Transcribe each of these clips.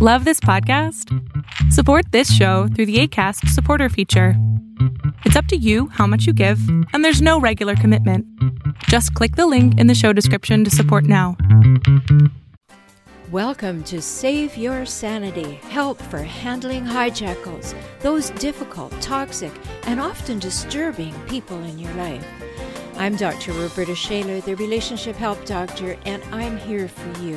Love this podcast? Support this show through the ACAST supporter feature. It's up to you how much you give, and there's no regular commitment. Just click the link in the show description to support now. Welcome to Save Your Sanity Help for Handling Hijackals, those difficult, toxic, and often disturbing people in your life. I'm Dr. Roberta Shaler, the Relationship Help Doctor, and I'm here for you.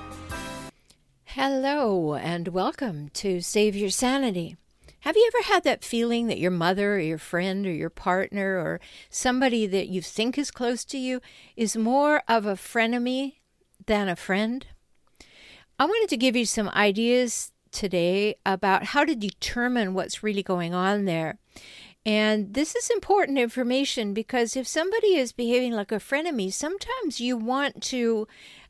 Hello, and welcome to Save Your Sanity. Have you ever had that feeling that your mother or your friend or your partner or somebody that you think is close to you is more of a frenemy than a friend? I wanted to give you some ideas today about how to determine what's really going on there. And this is important information because if somebody is behaving like a frenemy, sometimes you want to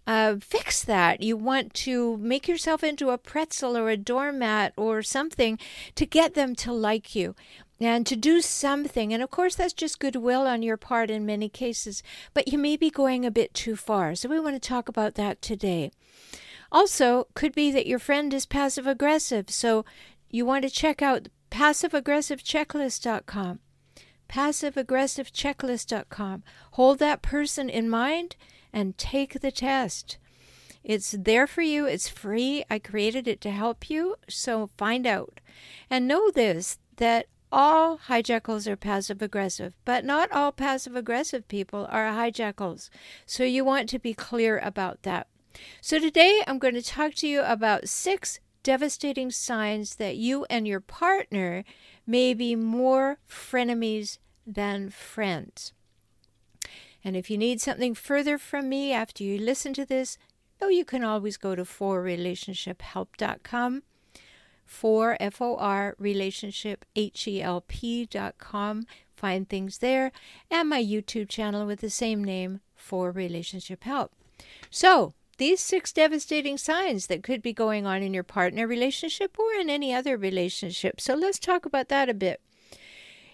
uh, fix that. You want to make yourself into a pretzel or a doormat or something to get them to like you and to do something. And of course, that's just goodwill on your part in many cases, but you may be going a bit too far. So we want to talk about that today. Also, could be that your friend is passive aggressive, so you want to check out passiveaggressivechecklist.com. Passiveaggressivechecklist.com. Hold that person in mind and take the test. It's there for you. It's free. I created it to help you. So find out. And know this that all hijackals are passive aggressive, but not all passive aggressive people are hijackals. So you want to be clear about that. So today I'm going to talk to you about six devastating signs that you and your partner may be more frenemies than friends. And if you need something further from me after you listen to this, oh, you can always go to forrelationshiphelp.com, for F O R relationship H E L P.com. Find things there, and my YouTube channel with the same name, For Relationship Help. So, these six devastating signs that could be going on in your partner relationship or in any other relationship. So, let's talk about that a bit.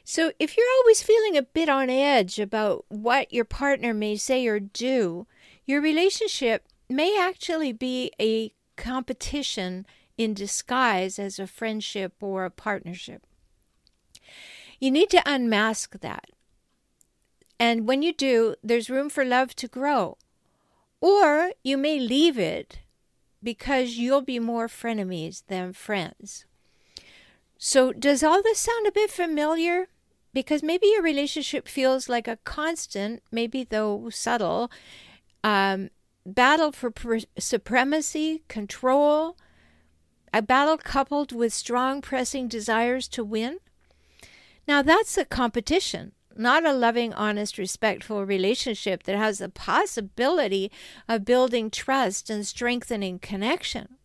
So, if you're always feeling a bit on edge about what your partner may say or do, your relationship may actually be a competition in disguise as a friendship or a partnership. You need to unmask that. And when you do, there's room for love to grow. Or you may leave it because you'll be more frenemies than friends. So, does all this sound a bit familiar? Because maybe your relationship feels like a constant, maybe though subtle, um, battle for pre- supremacy, control, a battle coupled with strong, pressing desires to win. Now, that's a competition, not a loving, honest, respectful relationship that has the possibility of building trust and strengthening connection.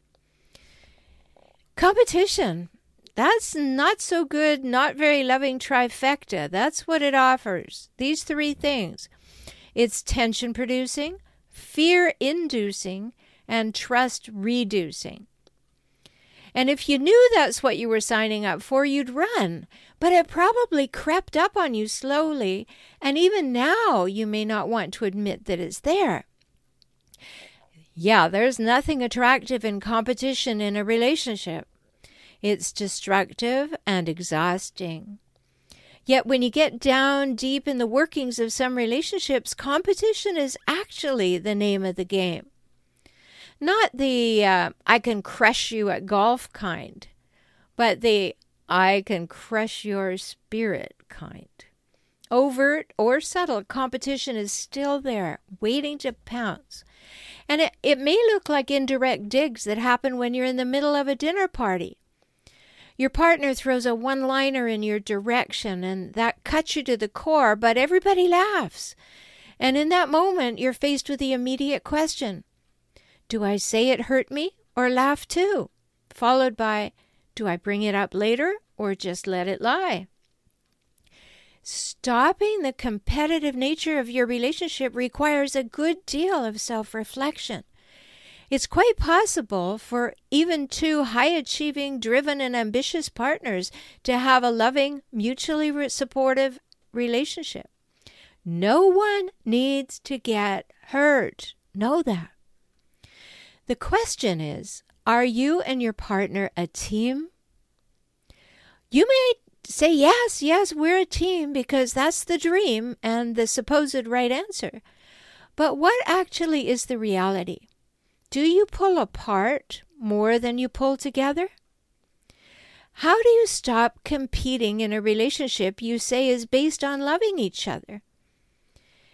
Competition that's not so good, not very loving trifecta. That's what it offers. These three things it's tension producing, fear inducing, and trust reducing. And if you knew that's what you were signing up for, you'd run. But it probably crept up on you slowly, and even now you may not want to admit that it's there. Yeah, there's nothing attractive in competition in a relationship. It's destructive and exhausting. Yet, when you get down deep in the workings of some relationships, competition is actually the name of the game. Not the uh, I can crush you at golf kind, but the I can crush your spirit kind. Overt or subtle competition is still there, waiting to pounce. And it, it may look like indirect digs that happen when you're in the middle of a dinner party your partner throws a one liner in your direction and that cuts you to the core, but everybody laughs. And in that moment, you're faced with the immediate question Do I say it hurt me or laugh too? Followed by, Do I bring it up later or just let it lie? Stopping the competitive nature of your relationship requires a good deal of self reflection. It's quite possible for even two high achieving, driven, and ambitious partners to have a loving, mutually supportive relationship. No one needs to get hurt. Know that. The question is Are you and your partner a team? You may say, Yes, yes, we're a team because that's the dream and the supposed right answer. But what actually is the reality? Do you pull apart more than you pull together? How do you stop competing in a relationship you say is based on loving each other?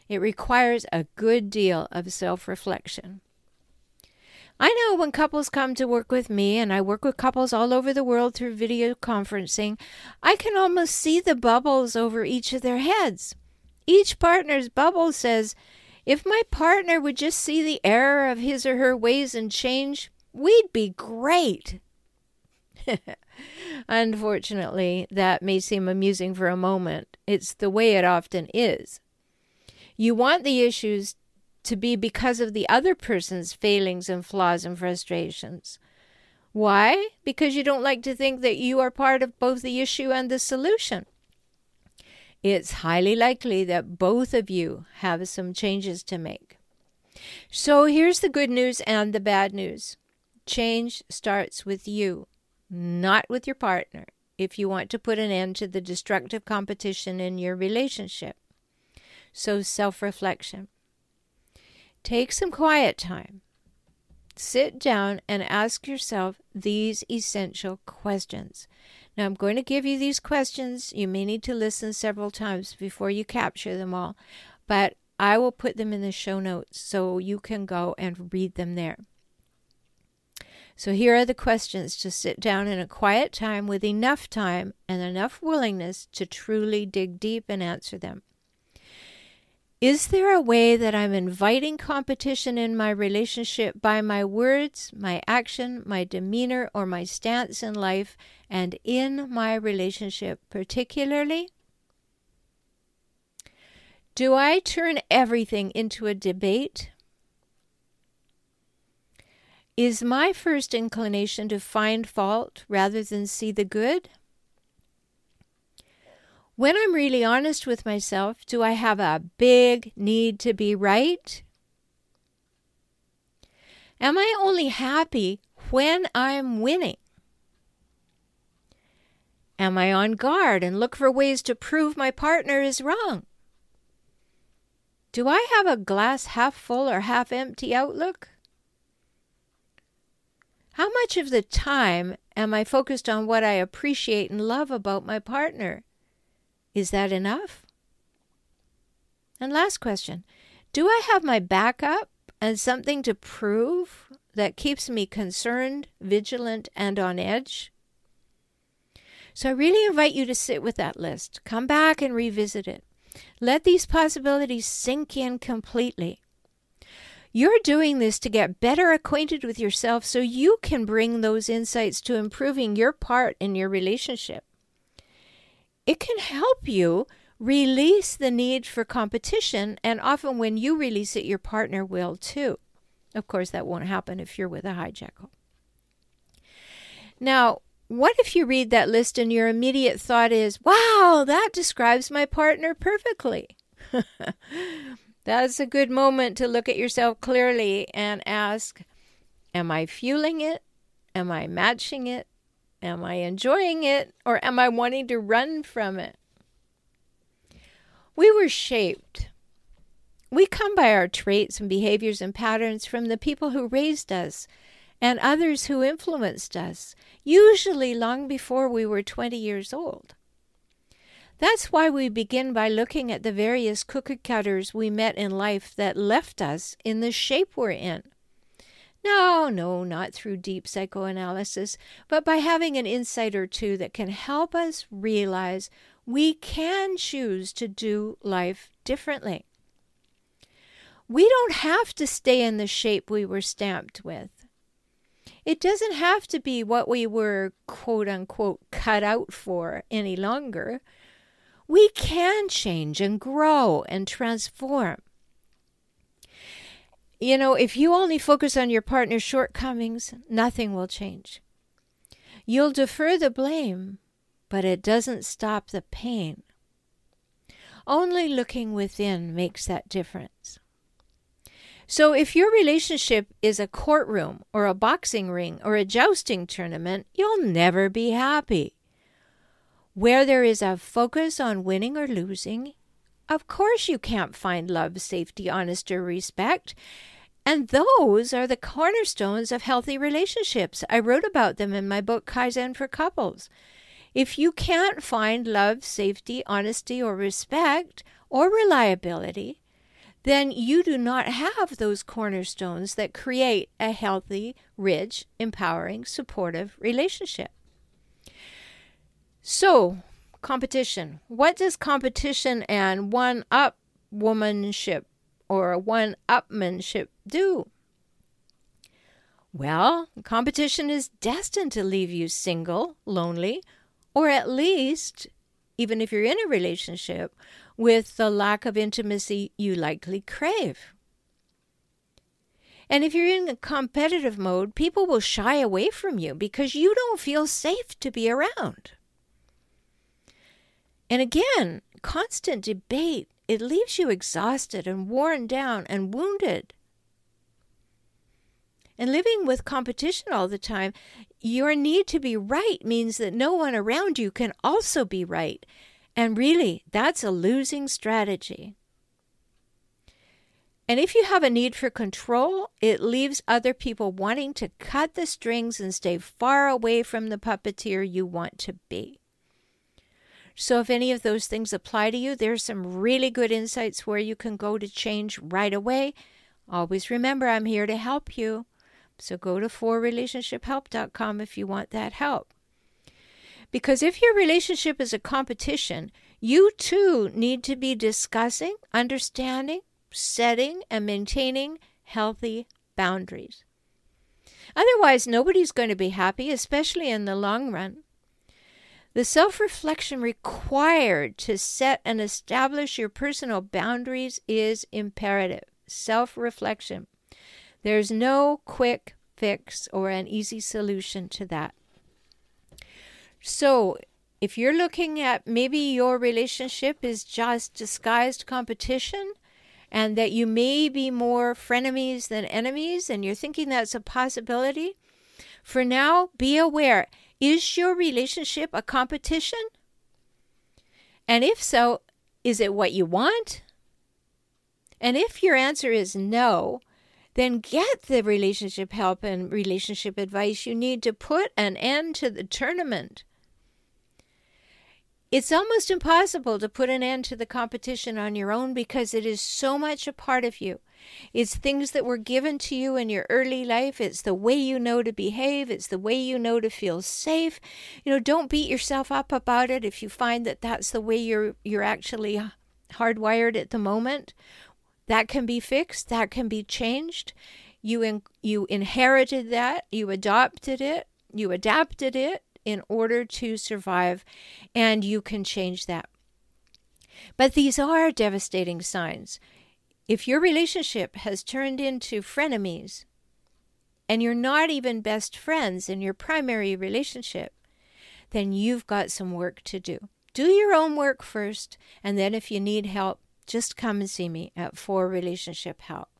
It requires a good deal of self reflection. I know when couples come to work with me, and I work with couples all over the world through video conferencing, I can almost see the bubbles over each of their heads. Each partner's bubble says, If my partner would just see the error of his or her ways and change, we'd be great. Unfortunately, that may seem amusing for a moment. It's the way it often is. You want the issues to be because of the other person's failings and flaws and frustrations. Why? Because you don't like to think that you are part of both the issue and the solution. It's highly likely that both of you have some changes to make. So here's the good news and the bad news change starts with you, not with your partner, if you want to put an end to the destructive competition in your relationship. So, self reflection. Take some quiet time. Sit down and ask yourself these essential questions. Now, I'm going to give you these questions. You may need to listen several times before you capture them all, but I will put them in the show notes so you can go and read them there. So, here are the questions to sit down in a quiet time with enough time and enough willingness to truly dig deep and answer them. Is there a way that I'm inviting competition in my relationship by my words, my action, my demeanor, or my stance in life and in my relationship particularly? Do I turn everything into a debate? Is my first inclination to find fault rather than see the good? When I'm really honest with myself, do I have a big need to be right? Am I only happy when I'm winning? Am I on guard and look for ways to prove my partner is wrong? Do I have a glass half full or half empty outlook? How much of the time am I focused on what I appreciate and love about my partner is that enough? And last question Do I have my backup and something to prove that keeps me concerned, vigilant, and on edge? So I really invite you to sit with that list. Come back and revisit it. Let these possibilities sink in completely. You're doing this to get better acquainted with yourself so you can bring those insights to improving your part in your relationship it can help you release the need for competition. And often, when you release it, your partner will too. Of course, that won't happen if you're with a hijackal. Now, what if you read that list and your immediate thought is, wow, that describes my partner perfectly? That's a good moment to look at yourself clearly and ask, Am I fueling it? Am I matching it? Am I enjoying it or am I wanting to run from it? We were shaped. We come by our traits and behaviors and patterns from the people who raised us and others who influenced us, usually long before we were 20 years old. That's why we begin by looking at the various cookie cutters we met in life that left us in the shape we're in. No, no, not through deep psychoanalysis, but by having an insight or two that can help us realize we can choose to do life differently. We don't have to stay in the shape we were stamped with. It doesn't have to be what we were quote unquote cut out for any longer. We can change and grow and transform. You know, if you only focus on your partner's shortcomings, nothing will change. You'll defer the blame, but it doesn't stop the pain. Only looking within makes that difference. So, if your relationship is a courtroom or a boxing ring or a jousting tournament, you'll never be happy. Where there is a focus on winning or losing, of course you can't find love, safety, honesty, or respect. And those are the cornerstones of healthy relationships. I wrote about them in my book, Kaizen for Couples. If you can't find love, safety, honesty, or respect, or reliability, then you do not have those cornerstones that create a healthy, rich, empowering, supportive relationship. So, competition. What does competition and one up womanship or one upmanship do? Well, competition is destined to leave you single, lonely, or at least, even if you're in a relationship, with the lack of intimacy you likely crave. And if you're in a competitive mode, people will shy away from you because you don't feel safe to be around. And again, constant debate it leaves you exhausted and worn down and wounded. And living with competition all the time, your need to be right means that no one around you can also be right. And really, that's a losing strategy. And if you have a need for control, it leaves other people wanting to cut the strings and stay far away from the puppeteer you want to be. So, if any of those things apply to you, there's some really good insights where you can go to change right away. Always remember, I'm here to help you. So, go to forrelationshiphelp.com if you want that help. Because if your relationship is a competition, you too need to be discussing, understanding, setting, and maintaining healthy boundaries. Otherwise, nobody's going to be happy, especially in the long run. The self reflection required to set and establish your personal boundaries is imperative. Self reflection. There's no quick fix or an easy solution to that. So, if you're looking at maybe your relationship is just disguised competition and that you may be more frenemies than enemies, and you're thinking that's a possibility, for now, be aware is your relationship a competition? And if so, is it what you want? And if your answer is no, then get the relationship help and relationship advice you need to put an end to the tournament. It's almost impossible to put an end to the competition on your own because it is so much a part of you. It's things that were given to you in your early life. It's the way you know to behave. It's the way you know to feel safe. You know, don't beat yourself up about it if you find that that's the way you're you're actually hardwired at the moment. That can be fixed. That can be changed. You in, you inherited that. You adopted it. You adapted it in order to survive, and you can change that. But these are devastating signs. If your relationship has turned into frenemies and you're not even best friends in your primary relationship, then you've got some work to do. Do your own work first, and then if you need help, just come and see me at For Relationship Help.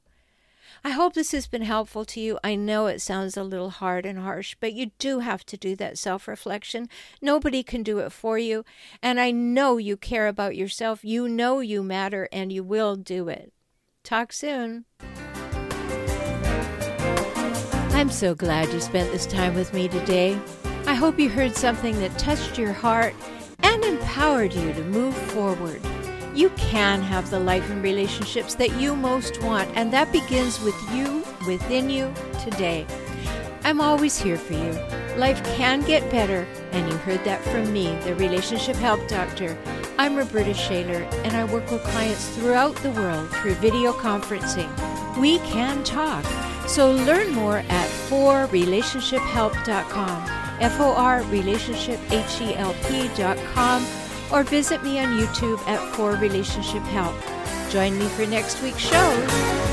I hope this has been helpful to you. I know it sounds a little hard and harsh, but you do have to do that self reflection. Nobody can do it for you. And I know you care about yourself. You know you matter, and you will do it. Talk soon. I'm so glad you spent this time with me today. I hope you heard something that touched your heart and empowered you to move forward. You can have the life and relationships that you most want, and that begins with you within you today. I'm always here for you. Life can get better, and you heard that from me, the Relationship Help Doctor. I'm Roberta Shaler, and I work with clients throughout the world through video conferencing. We can talk. So learn more at forrelationshiphelp.com, F O R relationship H E L P.com, or visit me on YouTube at For Relationship Help. Join me for next week's show.